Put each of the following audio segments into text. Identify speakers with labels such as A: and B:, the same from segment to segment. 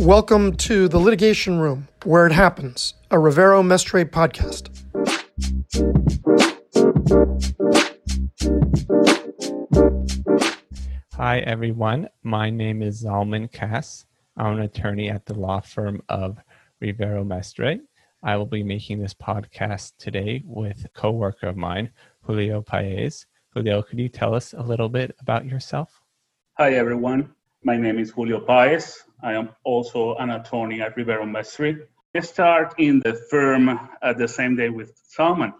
A: Welcome to the Litigation Room, where it happens, a Rivero Mestre podcast.
B: Hi, everyone. My name is Zalman Kass. I'm an attorney at the law firm of Rivero Mestre. I will be making this podcast today with a coworker of mine, Julio Paez. Julio, could you tell us a little bit about yourself?
C: Hi, everyone. My name is Julio Paez. I am also an attorney at Rivero Mestre. I start in the firm at the same day with Zalman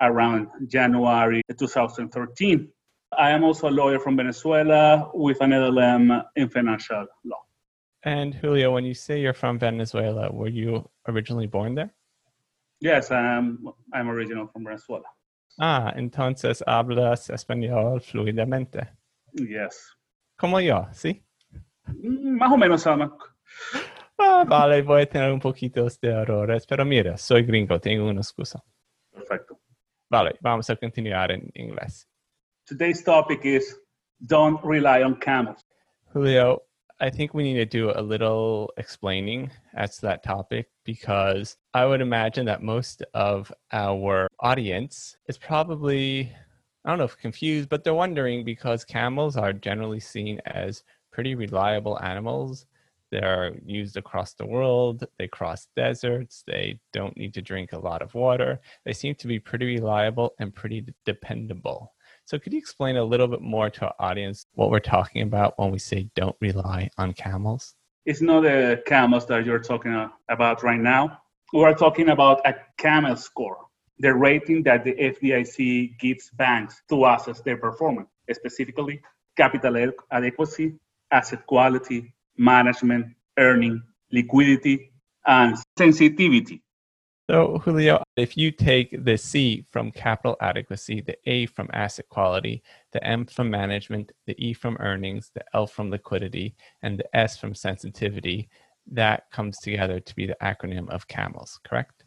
C: around January 2013. I am also a lawyer from Venezuela with an LLM in financial law.
B: And Julio, when you say you're from Venezuela, were you originally born there?
C: Yes, I'm, I'm original from Venezuela.
B: Ah, entonces hablas español fluidamente.
C: Yes.
B: Como yo, ¿sí?
C: Más o menos.
B: Ah, vale, voy a tener un poquito de errores, pero mira, soy gringo, tengo una excusa.
C: Perfecto.
B: Vale, vamos a continuar en inglés.
C: Today's topic is don't rely on camels.
B: Julio, I think we need to do a little explaining as to that topic because I would imagine that most of our audience is probably, I don't know if confused, but they're wondering because camels are generally seen as pretty reliable animals. They're used across the world. They cross deserts. They don't need to drink a lot of water. They seem to be pretty reliable and pretty dependable. So, could you explain a little bit more to our audience what we're talking about when we say don't rely on camels?
C: It's not the camels that you're talking uh, about right now. We're talking about a camel score, the rating that the FDIC gives banks to assess their performance, specifically capital adequacy, asset quality, management, earning, liquidity, and sensitivity.
B: So, Julio, if you take the C from capital adequacy, the A from asset quality, the M from management, the E from earnings, the L from liquidity, and the S from sensitivity, that comes together to be the acronym of CAMELS, correct?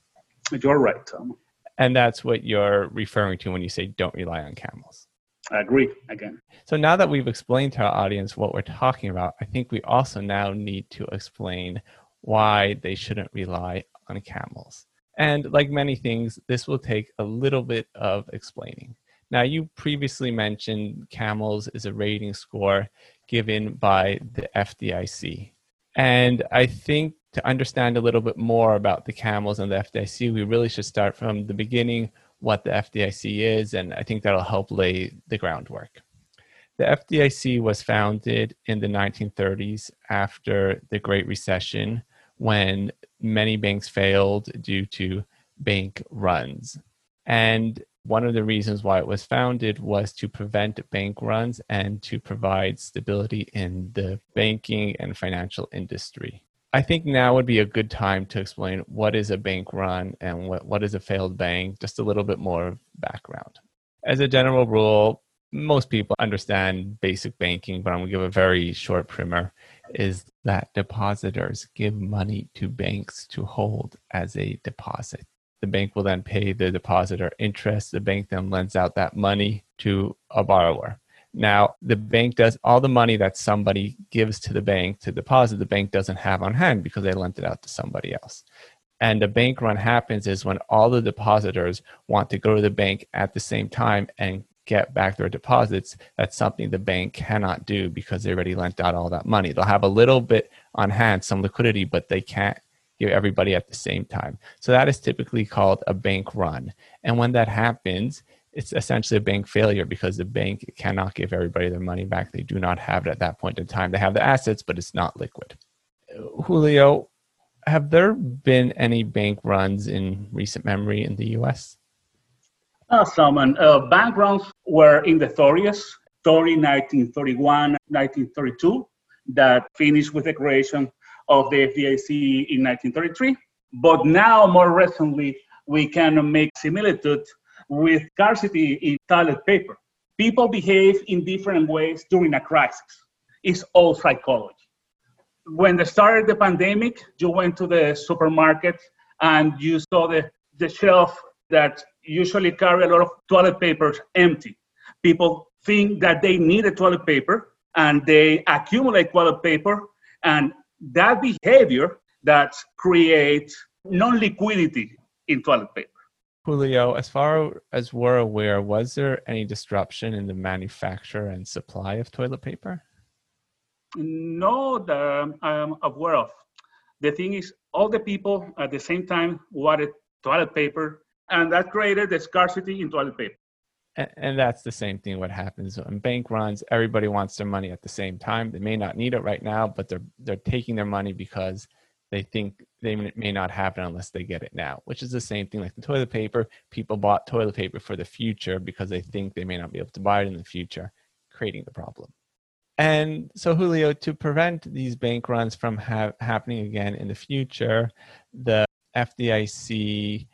C: You're right, Tom.
B: And that's what you're referring to when you say don't rely on camels.
C: I agree again.
B: So now that we've explained to our audience what we're talking about, I think we also now need to explain why they shouldn't rely on camels. And like many things, this will take a little bit of explaining. Now, you previously mentioned CAMELS is a rating score given by the FDIC. And I think to understand a little bit more about the CAMELS and the FDIC, we really should start from the beginning what the FDIC is, and I think that'll help lay the groundwork. The FDIC was founded in the 1930s after the Great Recession when many banks failed due to bank runs. And one of the reasons why it was founded was to prevent bank runs and to provide stability in the banking and financial industry. I think now would be a good time to explain what is a bank run and what, what is a failed bank, just a little bit more background. As a general rule, most people understand basic banking, but I'm going to give a very short primer is that depositors give money to banks to hold as a deposit. The bank will then pay the depositor interest. The bank then lends out that money to a borrower. Now, the bank does all the money that somebody gives to the bank to deposit, the bank doesn't have on hand because they lent it out to somebody else. And the bank run happens is when all the depositors want to go to the bank at the same time and get back their deposits, that's something the bank cannot do because they already lent out all that money. They'll have a little bit on hand, some liquidity, but they can't give everybody at the same time. So that is typically called a bank run. And when that happens, it's essentially a bank failure because the bank cannot give everybody their money back. They do not have it at that point in time. They have the assets, but it's not liquid. Julio, have there been any bank runs in recent memory in the US?
C: Uh, Zalman, uh, bank runs were in the 30s, 30, 1931, 1932, that finished with the creation of the FDIC in 1933. But now, more recently, we can make similitude with scarcity in toilet paper. People behave in different ways during a crisis. It's all psychology. When they started the pandemic, you went to the supermarket and you saw the, the shelf that usually carry a lot of toilet papers empty. People think that they need a toilet paper, and they accumulate toilet paper, and that behavior that creates non-liquidity in toilet paper.
B: Julio, as far as we're aware, was there any disruption in the manufacture and supply of toilet paper?
C: No, that I'm aware of. The thing is, all the people at the same time wanted toilet paper, and that created the scarcity in toilet paper.
B: And, and that's the same thing. What happens in bank runs? Everybody wants their money at the same time. They may not need it right now, but they're they're taking their money because they think they may not have it unless they get it now, which is the same thing like the toilet paper. People bought toilet paper for the future because they think they may not be able to buy it in the future, creating the problem. And so, Julio, to prevent these bank runs from ha- happening again in the future, the FDIC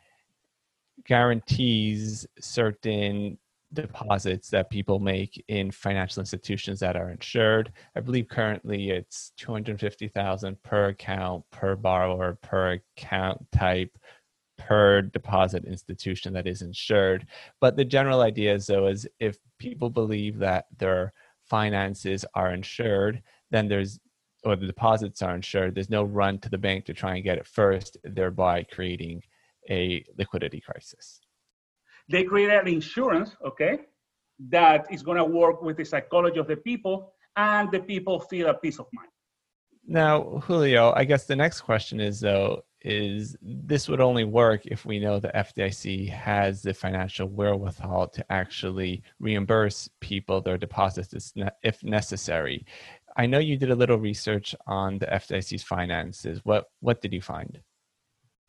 B: guarantees certain deposits that people make in financial institutions that are insured. I believe currently it's 250,000 per account, per borrower, per account type, per deposit institution that is insured. But the general idea is though is if people believe that their finances are insured, then there's or the deposits are insured, there's no run to the bank to try and get it first, thereby creating a liquidity crisis.
C: They created an insurance, okay, that is going to work with the psychology of the people, and the people feel a peace of mind.
B: Now, Julio, I guess the next question is though, is this would only work if we know the FDIC has the financial wherewithal to actually reimburse people their deposits if necessary. I know you did a little research on the FDIC's finances. What what did you find?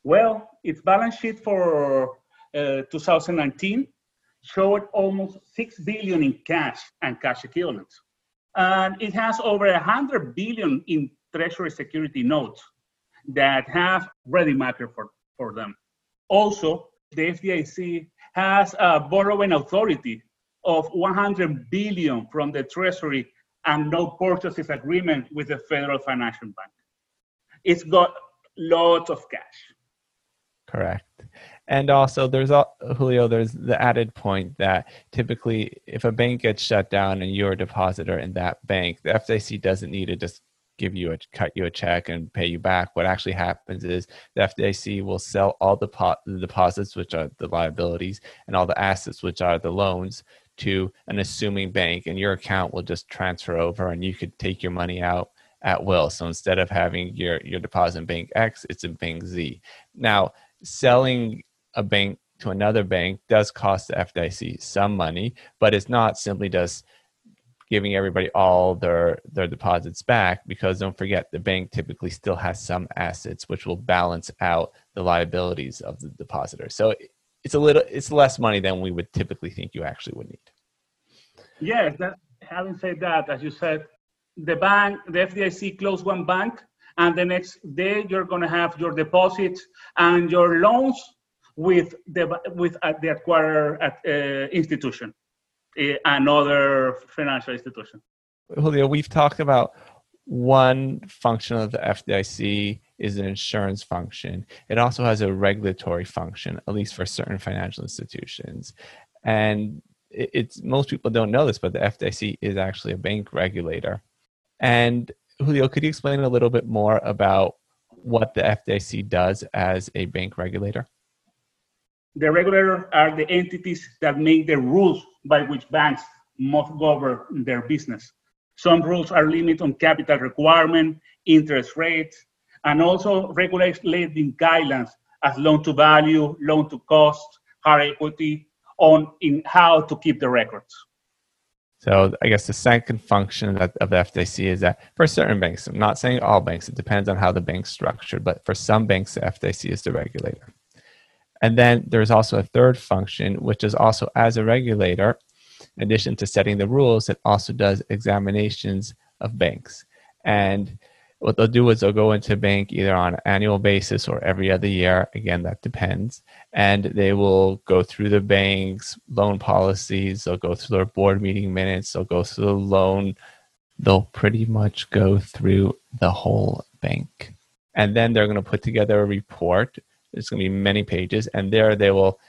C: Well, its balance sheet for Uh, 2019 showed almost 6 billion in cash and cash equivalents. And it has over 100 billion in treasury security notes that have ready market for, for them. Also, the FDIC has a borrowing authority of 100 billion from the treasury and no purchases agreement with the federal financial bank. It's got lots of cash.
B: Correct. And also, there's Julio. There's the added point that typically, if a bank gets shut down and you're a depositor in that bank, the FDIC doesn't need to just give you a cut you a check and pay you back. What actually happens is the FDIC will sell all the, po- the deposits, which are the liabilities, and all the assets, which are the loans, to an assuming bank, and your account will just transfer over, and you could take your money out at will. So instead of having your your deposit in bank X, it's in bank Z. Now, selling a bank to another bank does cost the FDIC some money, but it's not simply just giving everybody all their their deposits back because don't forget the bank typically still has some assets which will balance out the liabilities of the depositor. So it's a little it's less money than we would typically think you actually would need.
C: Yes, that, having said that, as you said, the bank, the FDIC closed one bank, and the next day you're going to have your deposits and your loans with the with uh, the acquirer at, uh, institution, uh, another financial institution.
B: Julio, we've talked about one function of the FDIC is an insurance function. It also has a regulatory function, at least for certain financial institutions. And it's most people don't know this, but the FDIC is actually a bank regulator. And Julio, could you explain a little bit more about what the FDIC does as a bank regulator?
C: The regulators are the entities that make the rules by which banks must govern their business. Some rules are limited on capital requirement, interest rates, and also regulate lending guidelines as loan to value, loan to cost, hard equity, on in how to keep the records.
B: So I guess the second function of the FDIC is that for certain banks, I'm not saying all banks, it depends on how the bank's structured, but for some banks, the FDIC is the regulator. And then there's also a third function, which is also as a regulator, in addition to setting the rules, it also does examinations of banks. And what they'll do is they'll go into a bank either on an annual basis or every other year. Again, that depends. And they will go through the bank's loan policies. They'll go through their board meeting minutes. They'll go through the loan. They'll pretty much go through the whole bank. And then they're going to put together a report. There's going to be many pages. And there they will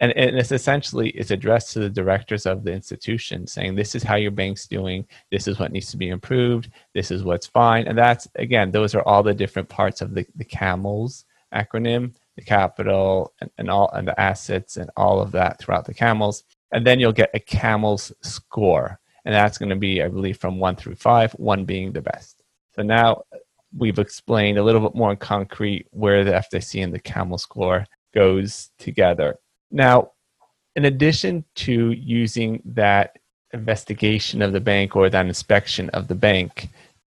B: and, and it's essentially it's addressed to the directors of the institution saying this is how your bank's doing. This is what needs to be improved. This is what's fine. And that's again those are all the different parts of the, the camels acronym the capital and, and all and the assets and all of that throughout the camels and then you'll get a camels score and that's going to be i believe from one through five one being the best. So now we've explained a little bit more in concrete where the fdic and the camel score goes together now, in addition to using that investigation of the bank or that inspection of the bank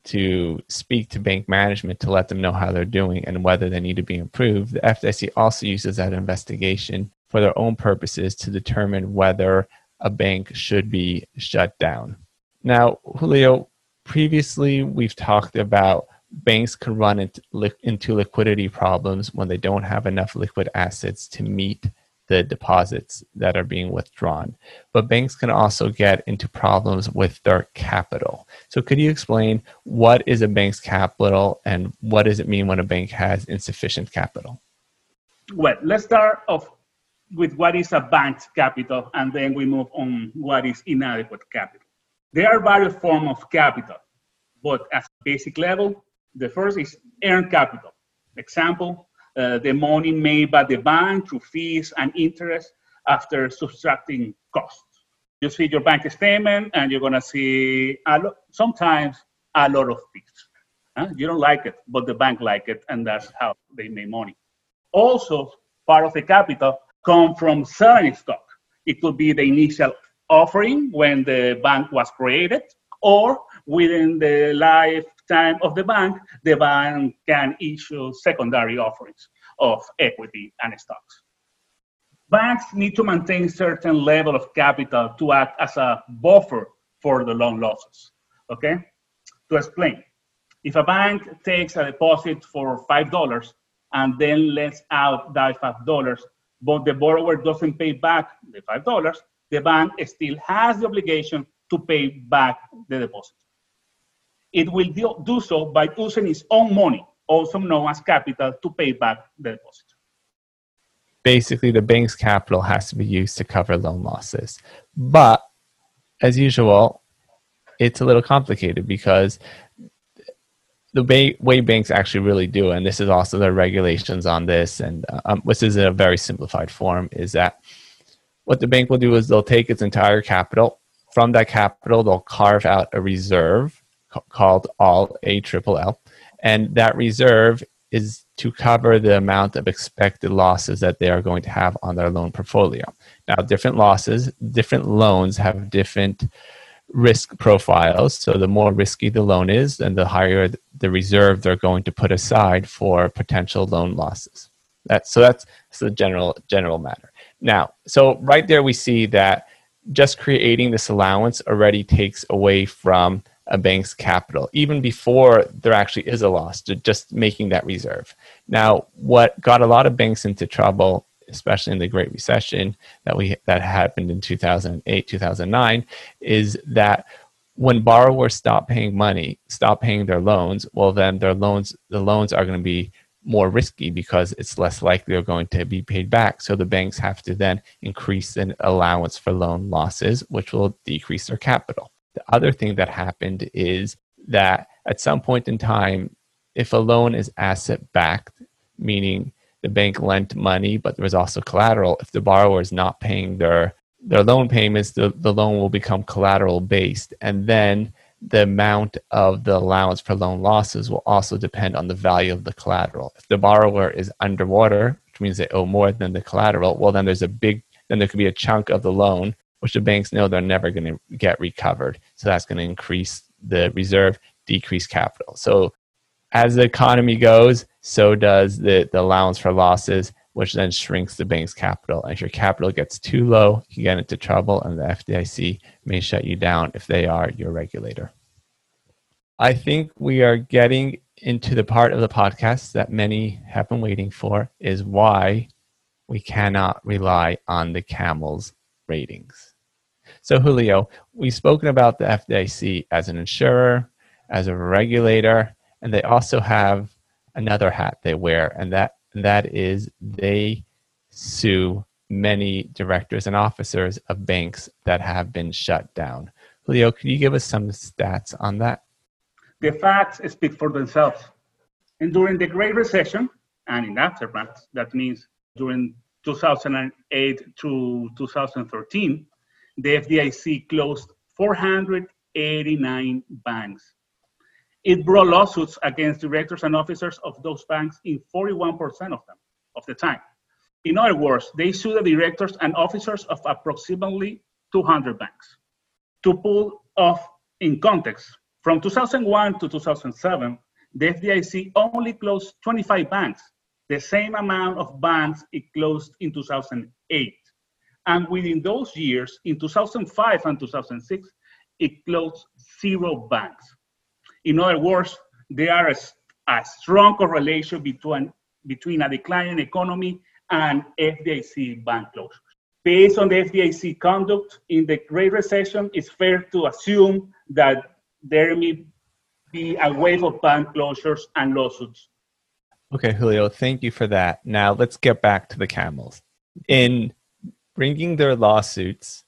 B: to speak to bank management to let them know how they're doing and whether they need to be improved, the FDIC also uses that investigation for their own purposes to determine whether a bank should be shut down. Now, Julio, previously we've talked about banks can run into liquidity problems when they don't have enough liquid assets to meet the deposits that are being withdrawn. But banks can also get into problems with their capital. So, could you explain what is a bank's capital and what does it mean when a bank has insufficient capital?
C: Well, let's start off with what is a bank's capital and then we move on what is inadequate capital. There are various forms of capital, but at basic level, the first is earned capital. Example, uh, the money made by the bank through fees and interest after subtracting costs. You see your bank statement and you're going to see a lo- sometimes a lot of fees. Huh? You don't like it, but the bank like it, and that's how they make money. Also, part of the capital come from selling stock. It could be the initial offering when the bank was created, or within the life time of the bank, the bank can issue secondary offerings of equity and stocks. Banks need to maintain certain level of capital to act as a buffer for the loan losses. Okay? To explain, if a bank takes a deposit for $5 and then lets out that $5, but the borrower doesn't pay back the $5, the bank still has the obligation to pay back the deposit it will do, do so by using its own money, also known as capital, to pay back the deposit.
B: Basically, the bank's capital has to be used to cover loan losses. But as usual, it's a little complicated because the way, way banks actually really do, and this is also the regulations on this, and um, this is in a very simplified form, is that what the bank will do is they'll take its entire capital. From that capital, they'll carve out a reserve called all A triple L, and that reserve is to cover the amount of expected losses that they are going to have on their loan portfolio. Now, different losses, different loans have different risk profiles. So, the more risky the loan is, and the higher the reserve they're going to put aside for potential loan losses. That, so that's, that's the general general matter. Now, so right there we see that just creating this allowance already takes away from a bank's capital, even before there actually is a loss, just making that reserve. Now, what got a lot of banks into trouble, especially in the Great Recession that we that happened in 2008, 2009, is that when borrowers stop paying money, stop paying their loans, well, then their loans, the loans are going to be more risky because it's less likely they're going to be paid back. So the banks have to then increase an allowance for loan losses, which will decrease their capital. The other thing that happened is that at some point in time, if a loan is asset backed, meaning the bank lent money, but there was also collateral, if the borrower is not paying their their loan payments, the, the loan will become collateral based. And then the amount of the allowance for loan losses will also depend on the value of the collateral. If the borrower is underwater, which means they owe more than the collateral, well, then there's a big, then there could be a chunk of the loan which the banks know they're never going to get recovered. So that's going to increase the reserve, decrease capital. So as the economy goes, so does the, the allowance for losses, which then shrinks the bank's capital. And if your capital gets too low, you get into trouble, and the FDIC may shut you down if they are your regulator. I think we are getting into the part of the podcast that many have been waiting for is why we cannot rely on the camels ratings. So, Julio, we've spoken about the FDIC as an insurer, as a regulator, and they also have another hat they wear, and that that is they sue many directors and officers of banks that have been shut down. Julio, can you give us some stats on that?
C: The facts speak for themselves. And during the Great Recession and in aftermath, that means during 2008 through 2013, the FDIC closed 489 banks. It brought lawsuits against directors and officers of those banks in 41% of them of the time. In other words, they sued the directors and officers of approximately 200 banks. To pull off in context, from 2001 to 2007, the FDIC only closed 25 banks, the same amount of banks it closed in 2008. And within those years, in 2005 and 2006, it closed zero banks. In other words, there is a strong correlation between, between a declining economy and FDIC bank closures. Based on the FDIC conduct in the Great Recession, it's fair to assume that there may be a wave of bank closures and lawsuits.
B: Okay, Julio, thank you for that. Now let's get back to the camels. In bringing their lawsuits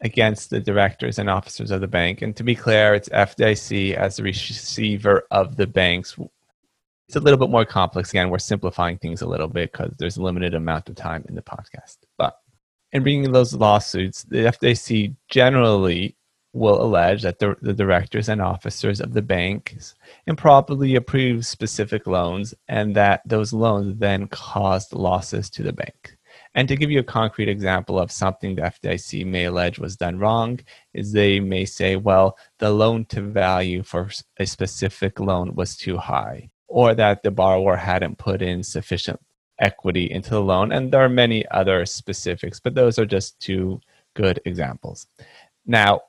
B: against the directors and officers of the bank, and to be clear, it's FDIC as the receiver of the banks. It's a little bit more complex. Again, we're simplifying things a little bit because there's a limited amount of time in the podcast. But in bringing those lawsuits, the FDIC generally will allege that the, the directors and officers of the banks improperly approved specific loans and that those loans then caused losses to the bank. And to give you a concrete example of something the FDIC may allege was done wrong, is they may say, well, the loan to value for a specific loan was too high, or that the borrower hadn't put in sufficient equity into the loan. And there are many other specifics, but those are just two good examples. Now,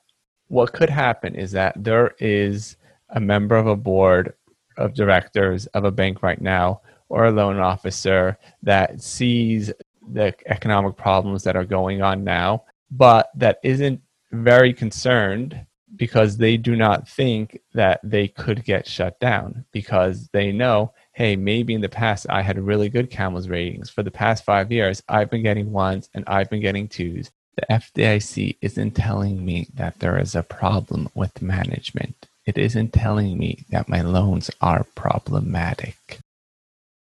B: what could happen is that there is a member of a board of directors of a bank right now or a loan officer that sees the economic problems that are going on now, but that isn't very concerned because they do not think that they could get shut down because they know, hey, maybe in the past I had really good Camels ratings. For the past five years, I've been getting ones and I've been getting twos the FDIC isn't telling me that there is a problem with management. It isn't telling me that my loans are problematic.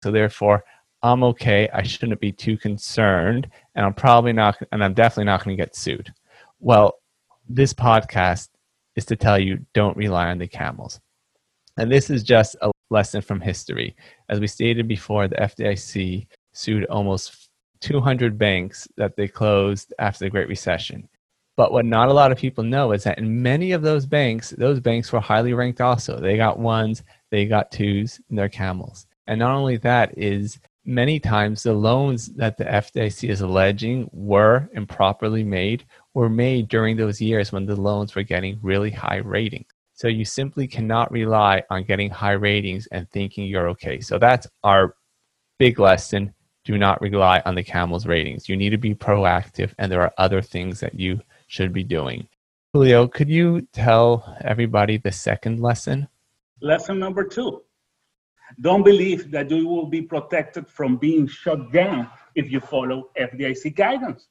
B: So therefore, I'm okay. I shouldn't be too concerned, and I'm probably not, and I'm definitely not going to get sued. Well, this podcast is to tell you don't rely on the camels. And this is just a lesson from history. As we stated before, the FDIC sued almost 200 banks that they closed after the Great Recession. But what not a lot of people know is that in many of those banks, those banks were highly ranked also. They got ones, they got twos, and they're camels. And not only that is many times the loans that the FDIC is alleging were improperly made were made during those years when the loans were getting really high ratings. So you simply cannot rely on getting high ratings and thinking you're okay. So that's our big lesson do not rely on the camel's ratings. You need to be proactive, and there are other things that you should be doing. Julio, could you tell everybody the second lesson?
C: Lesson number two don't believe that you will be protected from being shut down if you follow FDIC guidance.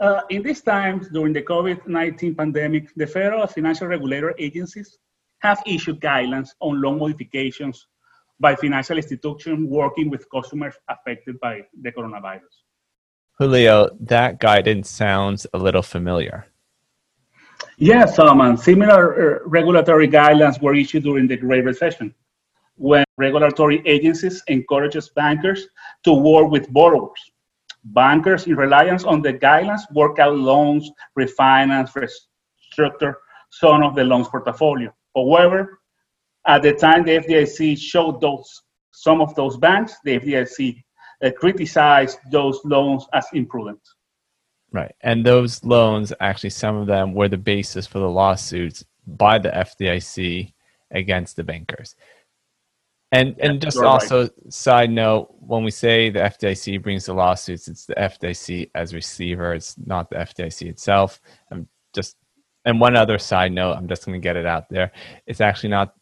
C: Uh, in these times, during the COVID 19 pandemic, the federal financial regulator agencies have issued guidelines on loan modifications by financial institutions working with customers affected by the coronavirus.
B: Julio, that guidance sounds a little familiar.
C: Yes, Zalman. Similar uh, regulatory guidelines were issued during the Great Recession, when regulatory agencies encourages bankers to work with borrowers. Bankers, in reliance on the guidelines, work out loans, refinance, restructure some of the loans portfolio. However, at the time, the FDIC showed those some of those banks. The FDIC uh, criticized those loans as imprudent.
B: Right, and those loans actually, some of them were the basis for the lawsuits by the FDIC against the bankers. And and just also right. side note, when we say the FDIC brings the lawsuits, it's the FDIC as receiver. It's not the FDIC itself. I'm just and one other side note, I'm just going to get it out there. It's actually not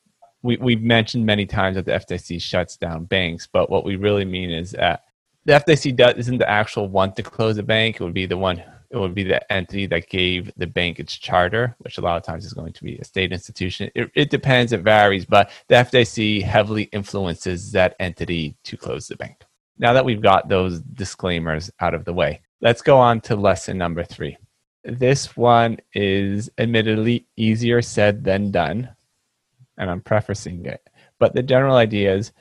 B: we, we've mentioned many times that the FDIC shuts down banks, but what we really mean is that the FDIC does, isn't the actual one to close a bank. It would be the one. It would be the entity that gave the bank its charter, which a lot of times is going to be a state institution. It, it depends. It varies, but the FDIC heavily influences that entity to close the bank. Now that we've got those disclaimers out of the way, let's go on to lesson number three. This one is admittedly easier said than done, and I'm prefacing it. But the general idea is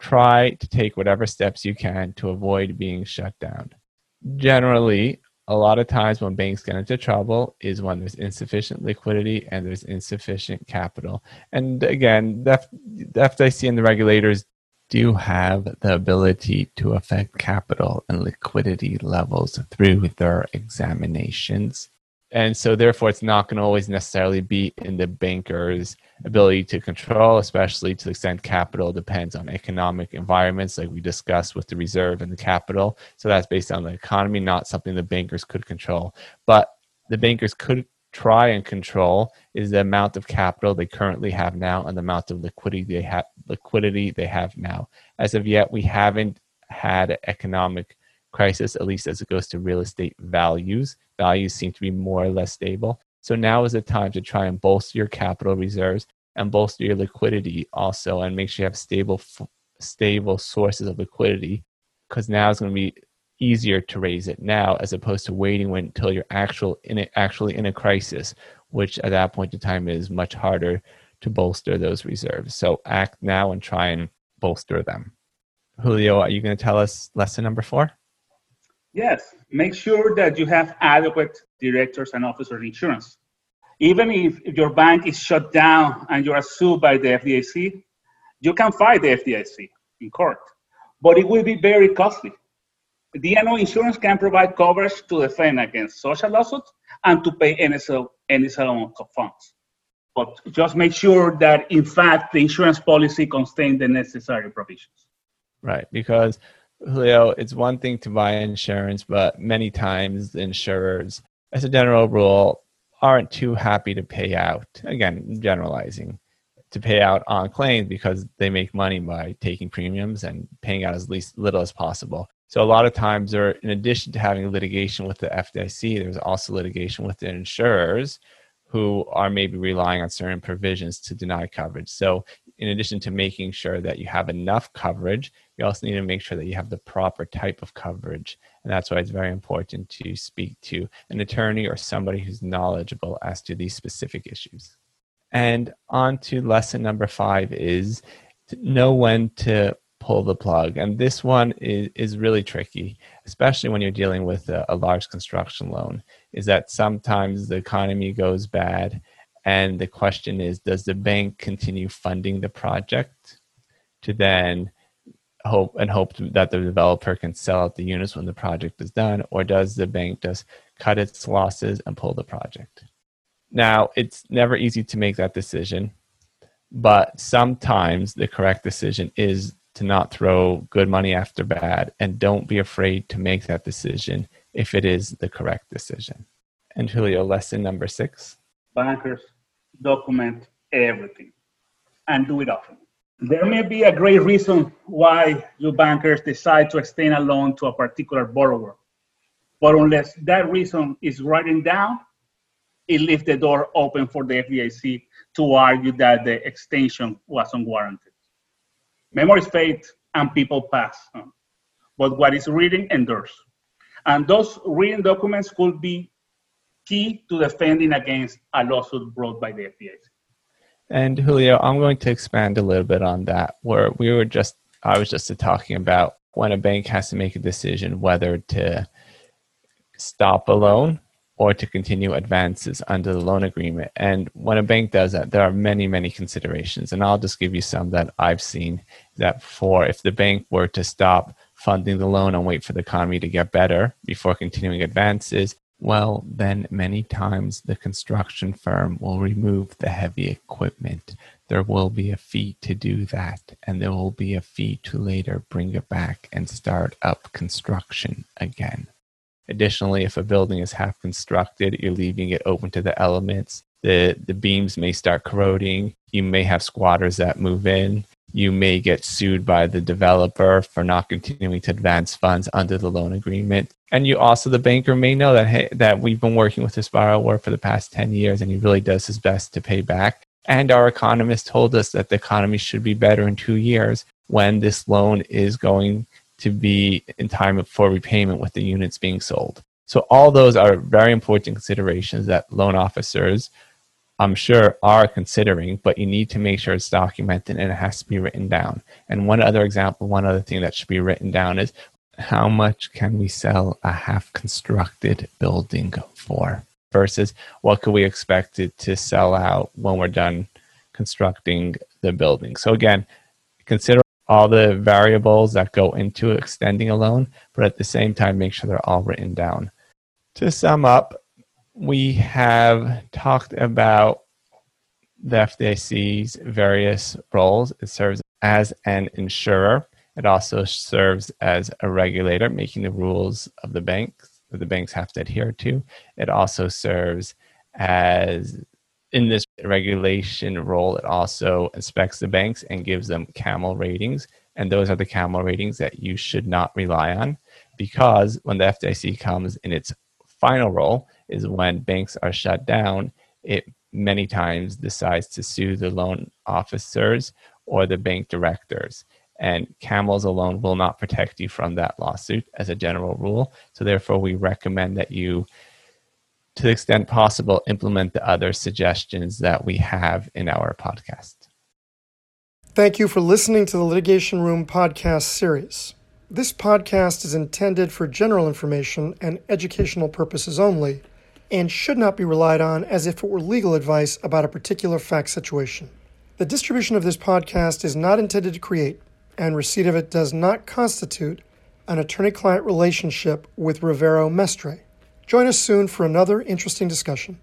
B: try to take whatever steps you can to avoid being shut down. Generally, a lot of times when banks get into trouble is when there's insufficient liquidity and there's insufficient capital. And again, the, FDIC and the regulators do have the ability to affect capital and liquidity levels through their examinations and so therefore it's not going to always necessarily be in the banker's ability to control especially to the extent capital depends on economic environments like we discussed with the reserve and the capital. So that's based on the economy not something the bankers could control. But the bankers could try and control is the amount of capital they currently have now and the amount of liquidity they have liquidity they have now. As of yet we haven't had economic crisis, at least as it goes to real estate values. Values seem to be more or less stable. So now is the time to try and bolster your capital reserves and bolster your liquidity also, and make sure you have stable, stable sources of liquidity, because now it's going to be easier to raise it now as opposed to waiting until you're actual in a, actually in a crisis, which at that point in time is much harder to bolster those reserves. So act now and try and bolster them. Julio, are you going to tell us lesson number four?
C: Yes, make sure that you have adequate directors and officers insurance. Even if your bank is shut down and you are sued by the FDIC, you can fight the FDIC in court, but it will be very costly. D&O insurance can provide coverage to defend against social lawsuits and to pay any, any settlement of funds. But just make sure that, in fact, the insurance policy contains the necessary provisions.
B: Right, because Julio, it's one thing to buy insurance, but many times insurers, as a general rule, aren't too happy to pay out. Again, generalizing, to pay out on claims because they make money by taking premiums and paying out as least little as possible. So a lot of times, there, in addition to having litigation with the FDIC, there's also litigation with the insurers who are maybe relying on certain provisions to deny coverage. So in addition to making sure that you have enough coverage, you also need to make sure that you have the proper type of coverage. And that's why it's very important to speak to an attorney or somebody who's knowledgeable as to these specific issues. And on to lesson number five is know when to pull the plug. And this one is, is really tricky, especially when you're dealing with a, a large construction loan, is that sometimes the economy goes bad and the question is does the bank continue funding the project to then hope and hope that the developer can sell out the units when the project is done, or does the bank just cut its losses and pull the project? Now, it's never easy to make that decision, but sometimes the correct decision is to not throw good money after bad and don't be afraid to make that decision if it is the correct decision. And Julio, lesson number six
C: bankers document everything and do it often. There may be a great reason why your bankers decide to extend a loan to a particular borrower, but unless that reason is written down, it leaves the door open for the FDIC to argue that the extension was unwarranted. Memories fade and people pass, but what is written endures. And those written documents could be key to defending against a lawsuit brought by the FDIC.
B: And Julio, I'm going to expand a little bit on that. Where we were just, I was just talking about when a bank has to make a decision whether to stop a loan or to continue advances under the loan agreement. And when a bank does that, there are many, many considerations. And I'll just give you some that I've seen that for if the bank were to stop funding the loan and wait for the economy to get better before continuing advances, well, then many times the construction firm will remove the heavy equipment. There will be a fee to do that, and there will be a fee to later bring it back and start up construction again. Additionally, if a building is half constructed, you're leaving it open to the elements. The, the beams may start corroding. You may have squatters that move in. You may get sued by the developer for not continuing to advance funds under the loan agreement. And you also, the banker may know that, hey, that we've been working with this borrower for the past 10 years and he really does his best to pay back. And our economist told us that the economy should be better in two years when this loan is going to be in time for repayment with the units being sold. So all those are very important considerations that loan officers I'm sure are considering, but you need to make sure it's documented and it has to be written down. And one other example, one other thing that should be written down is how much can we sell a half constructed building for versus what could we expect it to sell out when we're done constructing the building. So again, consider all the variables that go into extending a loan, but at the same time, make sure they're all written down. To sum up, we have talked about the FDIC's various roles. It serves as an insurer. It also serves as a regulator, making the rules of the banks that the banks have to adhere to. It also serves as in this regulation role, it also inspects the banks and gives them CAMEL ratings. And those are the CAMEL ratings that you should not rely on because when the FDIC comes in its final role, is when banks are shut down, it many times decides to sue the loan officers or the bank directors. And CAMELS alone will not protect you from that lawsuit as a general rule. So, therefore, we recommend that you, to the extent possible, implement the other suggestions that we have in our podcast.
A: Thank you for listening to the Litigation Room podcast series. This podcast is intended for general information and educational purposes only and should not be relied on as if it were legal advice about a particular fact situation. The distribution of this podcast is not intended to create, and receipt of it does not constitute an attorney client relationship with Rivero Mestre. Join us soon for another interesting discussion.